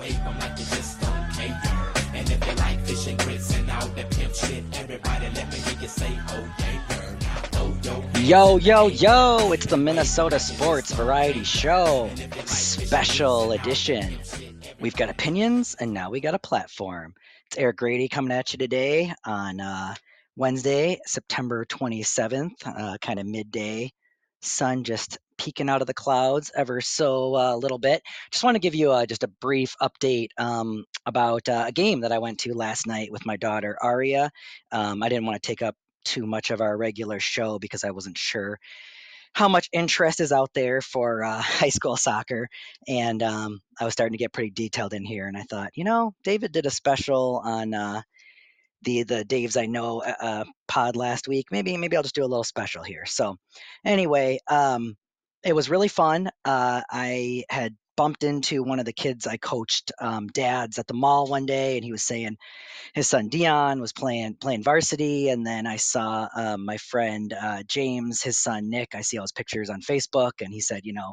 wave them like you just don't care. And if you like fish and grits and all the pimp shit, everybody let me hear you say, oh yeah, yo. Yo, yo, yo, it's the Minnesota Sports Variety Show, special edition. We've got opinions and now we got a platform. It's Eric Grady coming at you today on uh, Wednesday, September 27th, uh, kind of midday. Sun just peeking out of the clouds ever so a uh, little bit. Just want to give you uh, just a brief update um, about uh, a game that I went to last night with my daughter Aria. Um, I didn't want to take up too much of our regular show because I wasn't sure how much interest is out there for uh, high school soccer. And um, I was starting to get pretty detailed in here. And I thought, you know, David did a special on uh, the the Dave's I know uh, uh, pod last week. Maybe maybe I'll just do a little special here. So anyway, um, it was really fun. Uh, I had bumped into one of the kids I coached um, dads at the mall one day, and he was saying his son Dion was playing playing varsity, and then I saw um, my friend uh, James, his son Nick. I see all his pictures on Facebook, and he said, you know,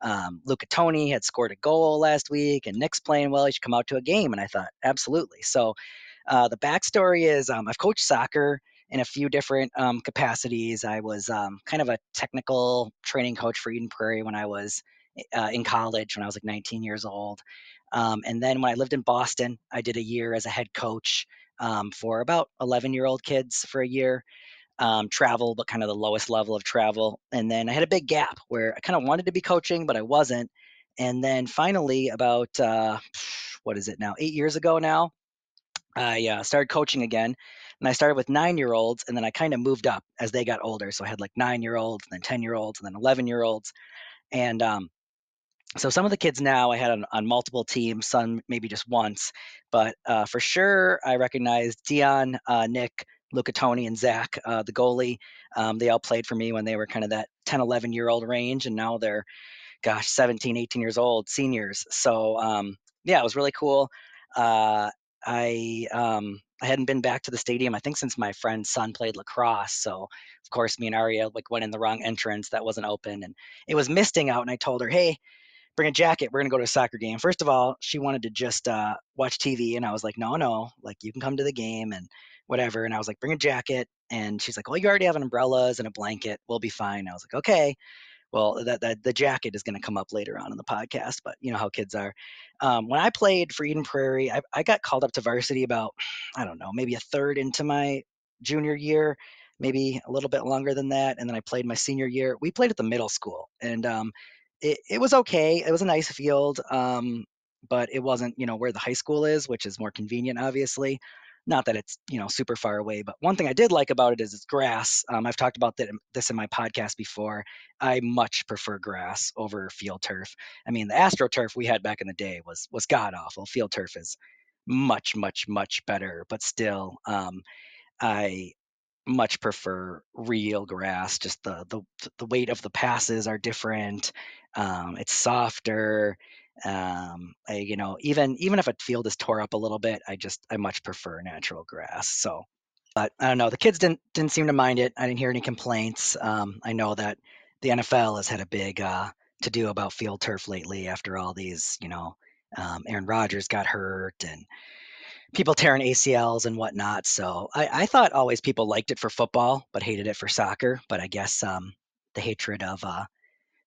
um, Luca Tony had scored a goal last week, and Nick's playing well. He should come out to a game, and I thought absolutely. So uh, the backstory is um, I've coached soccer in a few different um, capacities. I was um, kind of a technical training coach for Eden Prairie when I was uh, in college, when I was like 19 years old. Um, and then when I lived in Boston, I did a year as a head coach um, for about 11 year old kids for a year. Um, travel, but kind of the lowest level of travel. And then I had a big gap where I kind of wanted to be coaching, but I wasn't. And then finally, about uh, what is it now? Eight years ago now, I uh, started coaching again, and I started with nine year olds, and then I kind of moved up as they got older. So I had like nine year olds, and then ten year olds, and then eleven year olds, and um, so some of the kids now I had on, on multiple teams, some maybe just once, but uh, for sure I recognized Dion, uh, Nick, Luca Toni, and Zach, uh, the goalie. Um, they all played for me when they were kind of that 10, 11 year old range, and now they're, gosh, 17, 18 years old, seniors. So um, yeah, it was really cool. Uh, I um, I hadn't been back to the stadium I think since my friend's son played lacrosse. So of course me and Aria like went in the wrong entrance that wasn't open and it was misting out and I told her, hey, bring a jacket. We're gonna go to a soccer game. First of all, she wanted to just uh, watch TV and I was like, no, no, like you can come to the game and whatever. And I was like, bring a jacket. And she's like, well, you already have an umbrellas and a blanket. We'll be fine. I was like, okay well that, that the jacket is going to come up later on in the podcast but you know how kids are. Um, when i played for eden prairie I, I got called up to varsity about i don't know maybe a third into my junior year maybe a little bit longer than that and then i played my senior year. We played at the middle school and um, it, it was okay it was a nice field um, but it wasn't you know where the high school is which is more convenient obviously not that it's you know super far away, but one thing I did like about it is it's grass. Um, I've talked about that, this in my podcast before. I much prefer grass over field turf. I mean, the AstroTurf we had back in the day was was god awful. Field turf is much much much better, but still, um, I much prefer real grass. Just the the the weight of the passes are different. Um, it's softer. Um, I, you know, even even if a field is tore up a little bit, I just I much prefer natural grass. So, but I don't know. The kids didn't didn't seem to mind it. I didn't hear any complaints. Um, I know that the NFL has had a big uh, to do about field turf lately after all these, you know, um, Aaron Rodgers got hurt and people tearing ACLs and whatnot. So I, I, thought always people liked it for football, but hated it for soccer. But I guess um, the hatred of uh,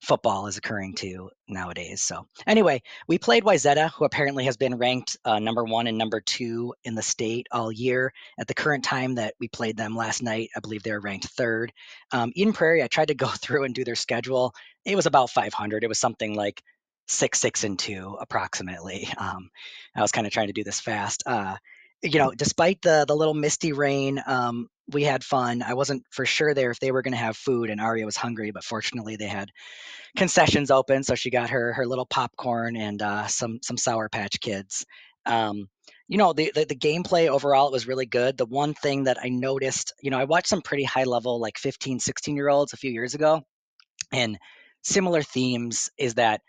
football is occurring to nowadays. So anyway, we played Wayzata, who apparently has been ranked uh, number one and number two in the state all year. At the current time that we played them last night, I believe they were ranked third. Um, Eden Prairie, I tried to go through and do their schedule. It was about 500. It was something like six, six, and two approximately. Um, I was kind of trying to do this fast. Uh, you know, despite the the little misty rain, um, we had fun. I wasn't for sure there if they were going to have food, and Aria was hungry, but fortunately they had concessions open, so she got her her little popcorn and uh, some some Sour Patch Kids. Um, you know, the, the the gameplay overall it was really good. The one thing that I noticed, you know, I watched some pretty high level like 15, 16 year olds a few years ago, and similar themes is that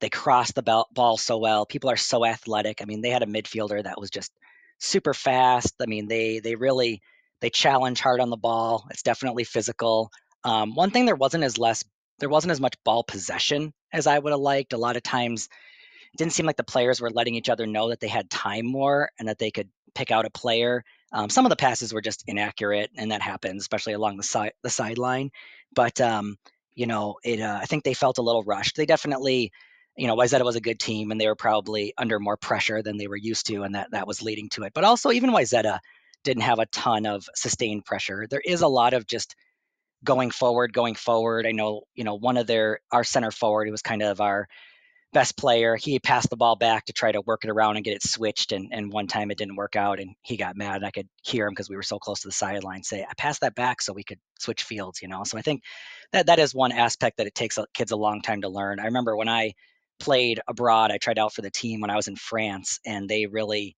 they cross the ball so well. People are so athletic. I mean, they had a midfielder that was just super fast. I mean, they they really they challenge hard on the ball. It's definitely physical. Um, one thing there wasn't as less there wasn't as much ball possession as I would have liked. A lot of times it didn't seem like the players were letting each other know that they had time more and that they could pick out a player. Um, some of the passes were just inaccurate, and that happens, especially along the side the sideline. But um, you know, it uh, I think they felt a little rushed. They definitely, you know, Wayzata was a good team, and they were probably under more pressure than they were used to, and that that was leading to it. But also, even Wayzata didn't have a ton of sustained pressure. There is a lot of just going forward, going forward. I know, you know, one of their our center forward, he was kind of our best player. He passed the ball back to try to work it around and get it switched. And, and one time it didn't work out and he got mad. And I could hear him because we were so close to the sideline say, I passed that back so we could switch fields, you know? So I think that that is one aspect that it takes kids a long time to learn. I remember when I played abroad, I tried out for the team when I was in France and they really,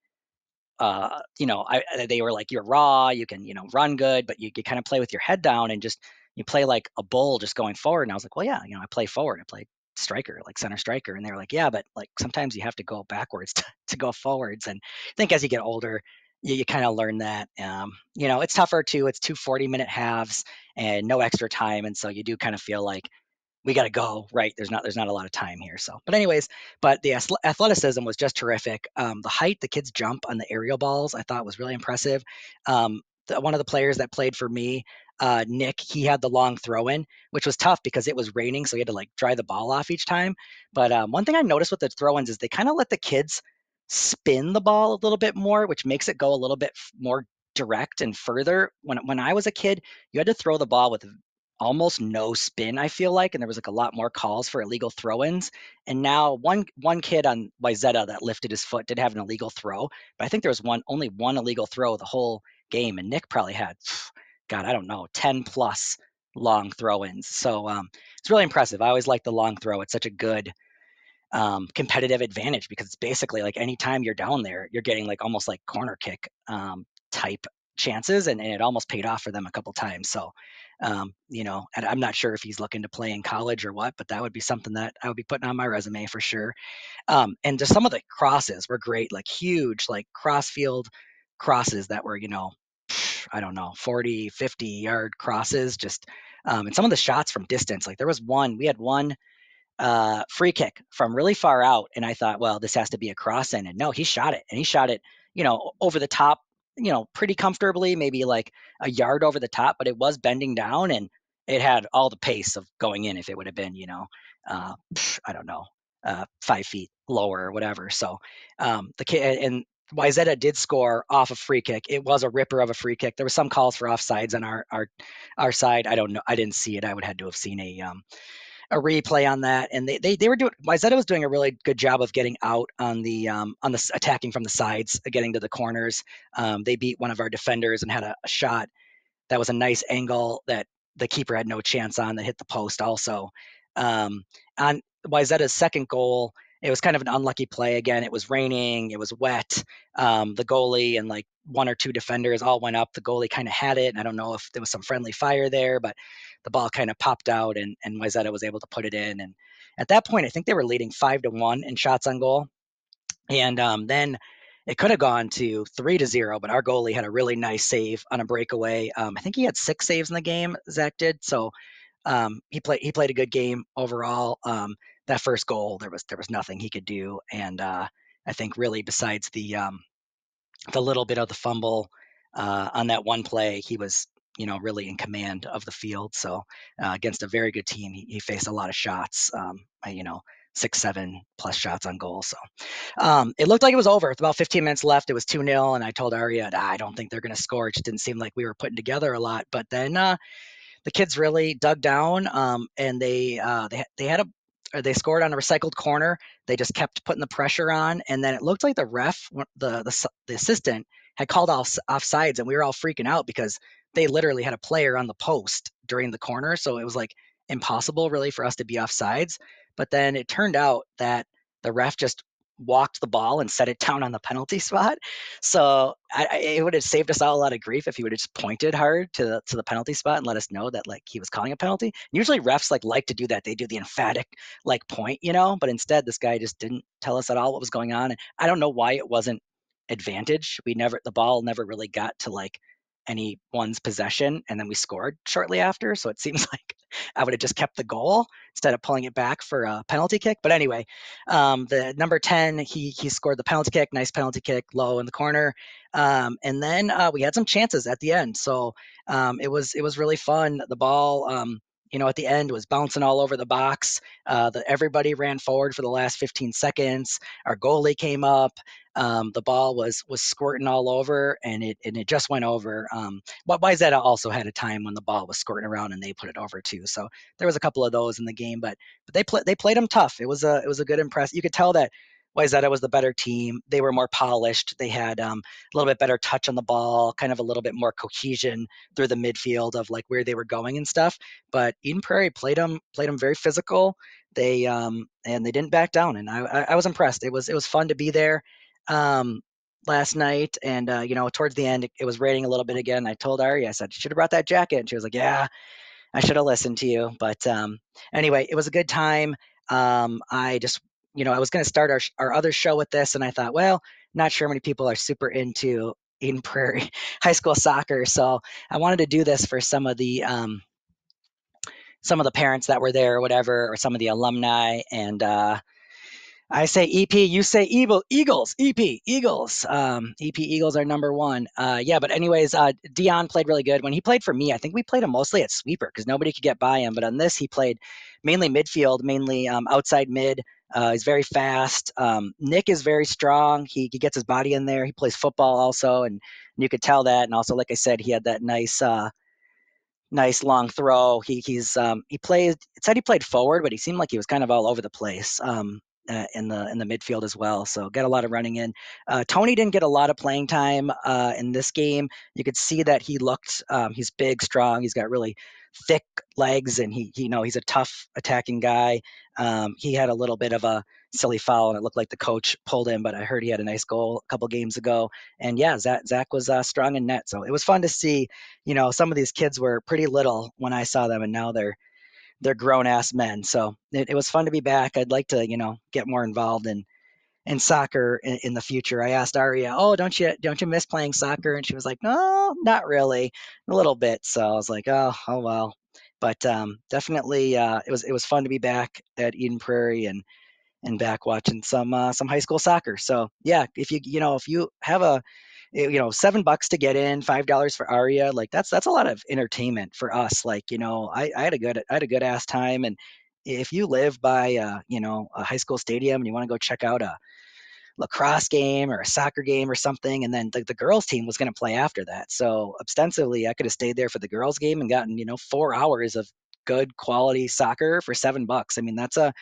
uh, you know, I, they were like, you're raw, you can, you know, run good, but you, you kind of play with your head down and just, you play like a bull just going forward. And I was like, well, yeah, you know, I play forward. I play striker, like center striker. And they were like, yeah, but like sometimes you have to go backwards to, to go forwards. And I think as you get older, you, you kind of learn that. Um, you know, it's tougher too. It's two 40 minute halves and no extra time. And so you do kind of feel like we got to go right there's not there's not a lot of time here so but anyways but the athleticism was just terrific um, the height the kids jump on the aerial balls i thought was really impressive um, the, one of the players that played for me uh, Nick, he had the long throw in, which was tough because it was raining, so he had to like dry the ball off each time. But um, one thing I noticed with the throw ins is they kind of let the kids spin the ball a little bit more, which makes it go a little bit more direct and further. When when I was a kid, you had to throw the ball with almost no spin. I feel like, and there was like a lot more calls for illegal throw-ins. And now one one kid on Wayzata that lifted his foot did have an illegal throw, but I think there was one only one illegal throw the whole game, and Nick probably had God, I don't know, 10 plus long throw ins. So um, it's really impressive. I always like the long throw. It's such a good um, competitive advantage because it's basically like anytime you're down there, you're getting like almost like corner kick um, type chances, and, and, it almost paid off for them a couple times. So, um, you know, and I'm not sure if he's looking to play in college or what, but that would be something that I would be putting on my resume for sure. Um, and just some of the crosses were great, like huge, like cross field crosses that were, you know, I don't know, 40, 50 yard crosses. Just um, and some of the shots from distance. Like there was one, we had one uh, free kick from really far out, and I thought, well, this has to be a cross in. And no, he shot it, and he shot it, you know, over the top, you know, pretty comfortably, maybe like a yard over the top, but it was bending down, and it had all the pace of going in if it would have been, you know, uh, I don't know, uh, five feet lower or whatever. So um, the kid and Wayzata did score off a free kick. It was a ripper of a free kick. There was some calls for offsides on our our our side. I don't know. I didn't see it. I would have had to have seen a um, a replay on that. And they, they they were doing Wayzata was doing a really good job of getting out on the um, on the attacking from the sides, getting to the corners. Um, they beat one of our defenders and had a, a shot that was a nice angle that the keeper had no chance on that hit the post also. Um, on Wayzata's second goal it was kind of an unlucky play again. It was raining, it was wet. Um, the goalie and like one or two defenders all went up. The goalie kind of had it. I don't know if there was some friendly fire there, but the ball kind of popped out and, and Wayzata was able to put it in. And at that point, I think they were leading five to one in shots on goal. And um, then it could have gone to three to zero, but our goalie had a really nice save on a breakaway. Um, I think he had six saves in the game. Zach did so. Um, he played he played a good game overall. Um, that first goal, there was there was nothing he could do, and uh, I think really besides the um, the little bit of the fumble uh, on that one play, he was you know really in command of the field. So uh, against a very good team, he, he faced a lot of shots. Um, you know, six, seven plus shots on goal. So um, it looked like it was over. With about 15 minutes left, it was 2 0. And I told Aria, I don't think they're going to score. It just didn't seem like we were putting together a lot. But then uh, the kids really dug down um, and they, uh, they, they had a they scored on a recycled corner. They just kept putting the pressure on, and then it looked like the ref, the the, the assistant, had called off offsides, and we were all freaking out because they literally had a player on the post during the corner, so it was like impossible really for us to be offsides. But then it turned out that the ref just walked the ball and set it down on the penalty spot. So I, it would have saved us all a lot of grief if he would have just pointed hard to the to the penalty spot and let us know that like he was calling a penalty. Usually refs like like to do that. They do the emphatic like point, you know. But instead, this guy just didn't tell us at all what was going on. And I don't know why it wasn't advantage. We never the ball never really got to like anyone's possession, and then we scored shortly after. So it seems like I would have just kept the goal instead of pulling it back for a penalty kick. But anyway, um, the number 10, he he scored the penalty kick, nice penalty kick, low in the corner. Um, and then uh, we had some chances at the end. So um, it was it was really fun. The ball um, you know, at the end was bouncing all over the box. Uh, the, everybody ran forward for the last 15 seconds. Our goalie came up. Um, the ball was was squirting all over, and it and it just went over. Um, but Wayzata also had a time when the ball was squirting around, and they put it over too. So there was a couple of those in the game, but but they played they played them tough. It was a it was a good impress. You could tell that Wayzata was the better team. They were more polished. They had um, a little bit better touch on the ball, kind of a little bit more cohesion through the midfield of like where they were going and stuff. But Eden Prairie played them played them very physical. They um, and they didn't back down, and I, I, I was impressed. It was it was fun to be there um, last night, and uh, you know towards the end it, it was raining a little bit again. I told Ari, I said, You "Should have brought that jacket," and she was like, "Yeah." I should have listened to you, but um, anyway, it was a good time. Um, I just you know, I was going to start our, our other show with this, and I thought, well, not sure many people are super into Eden Prairie high school soccer, so I wanted to do this for some of the um, some of the parents that were there or whatever, or some of the alumni, and uh, I say EP, you say Eagle, Eagles, EP, Eagles. Um, EP Eagles are number one. Uh, yeah, but anyways, uh, Dion played really good. When he played for me, I think we played him mostly at sweeper because nobody could get by him. But on this, he played mainly midfield, mainly um, outside mid. Uh, he's very fast. Um, Nick is very strong. He, he gets his body in there. He plays football also, and, you could tell that. And also, like I said, he had that nice uh, nice long throw. He he's um, he played. It said he played forward, but he seemed like he was kind of all over the place. Um, uh, in the in the midfield as well. So got a lot of running in. Uh, Tony didn't get a lot of playing time uh, in this game. You could see that he looked. Um, he's big, strong. He's got really thick legs, and he, he you know he's a tough attacking guy. Um, he had a little bit of a silly foul, and it looked like the coach pulled him. But I heard he had a nice goal a couple games ago. And yeah, Zach, Zach was uh, strong in net. So it was fun to see. You know, some of these kids were pretty little when I saw them, and now they're they're grown ass men. So it, it, was fun to be back. I'd like to, you know, get more involved in in soccer in, in, the future. I asked Aria, "Oh, don't you don't you miss playing soccer?" And she was like, "No, not really, a little bit." So I was like, "Oh, oh well." But um, definitely, uh, it was it was fun to be back at Eden Prairie and and back watching some uh, some high school soccer. So yeah, if you you know if you have a you know seven bucks to get in five dollars for aria like that's that's a lot of entertainment for us like you know I, I had a good i had a good ass time and if you live by uh, you know a high school stadium and you want to go check out a lacrosse game or a soccer game or something and then the, the girls team was going to play after that. So ostensibly i could have stayed there for the girls game and gotten you know four hours of good quality soccer for seven bucks. I mean that's a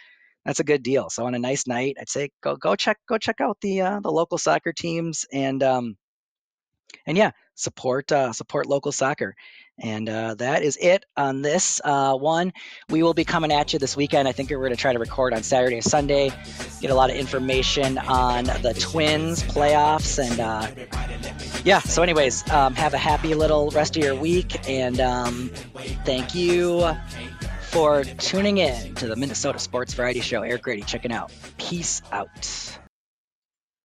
that's a good deal. So on a nice night i'd say go go check go check out the uh, the local soccer teams and um, and yeah, support uh, support local soccer. And uh, that is it on this uh, one. We will be coming at you this weekend. I think we're going to try to record on Saturday Sunday, get a lot of information on the Twins playoffs. And uh, yeah, so, anyways, um, have a happy little rest of your week. And um, thank you for tuning in to the Minnesota Sports Variety Show. Eric Grady checking out. Peace out.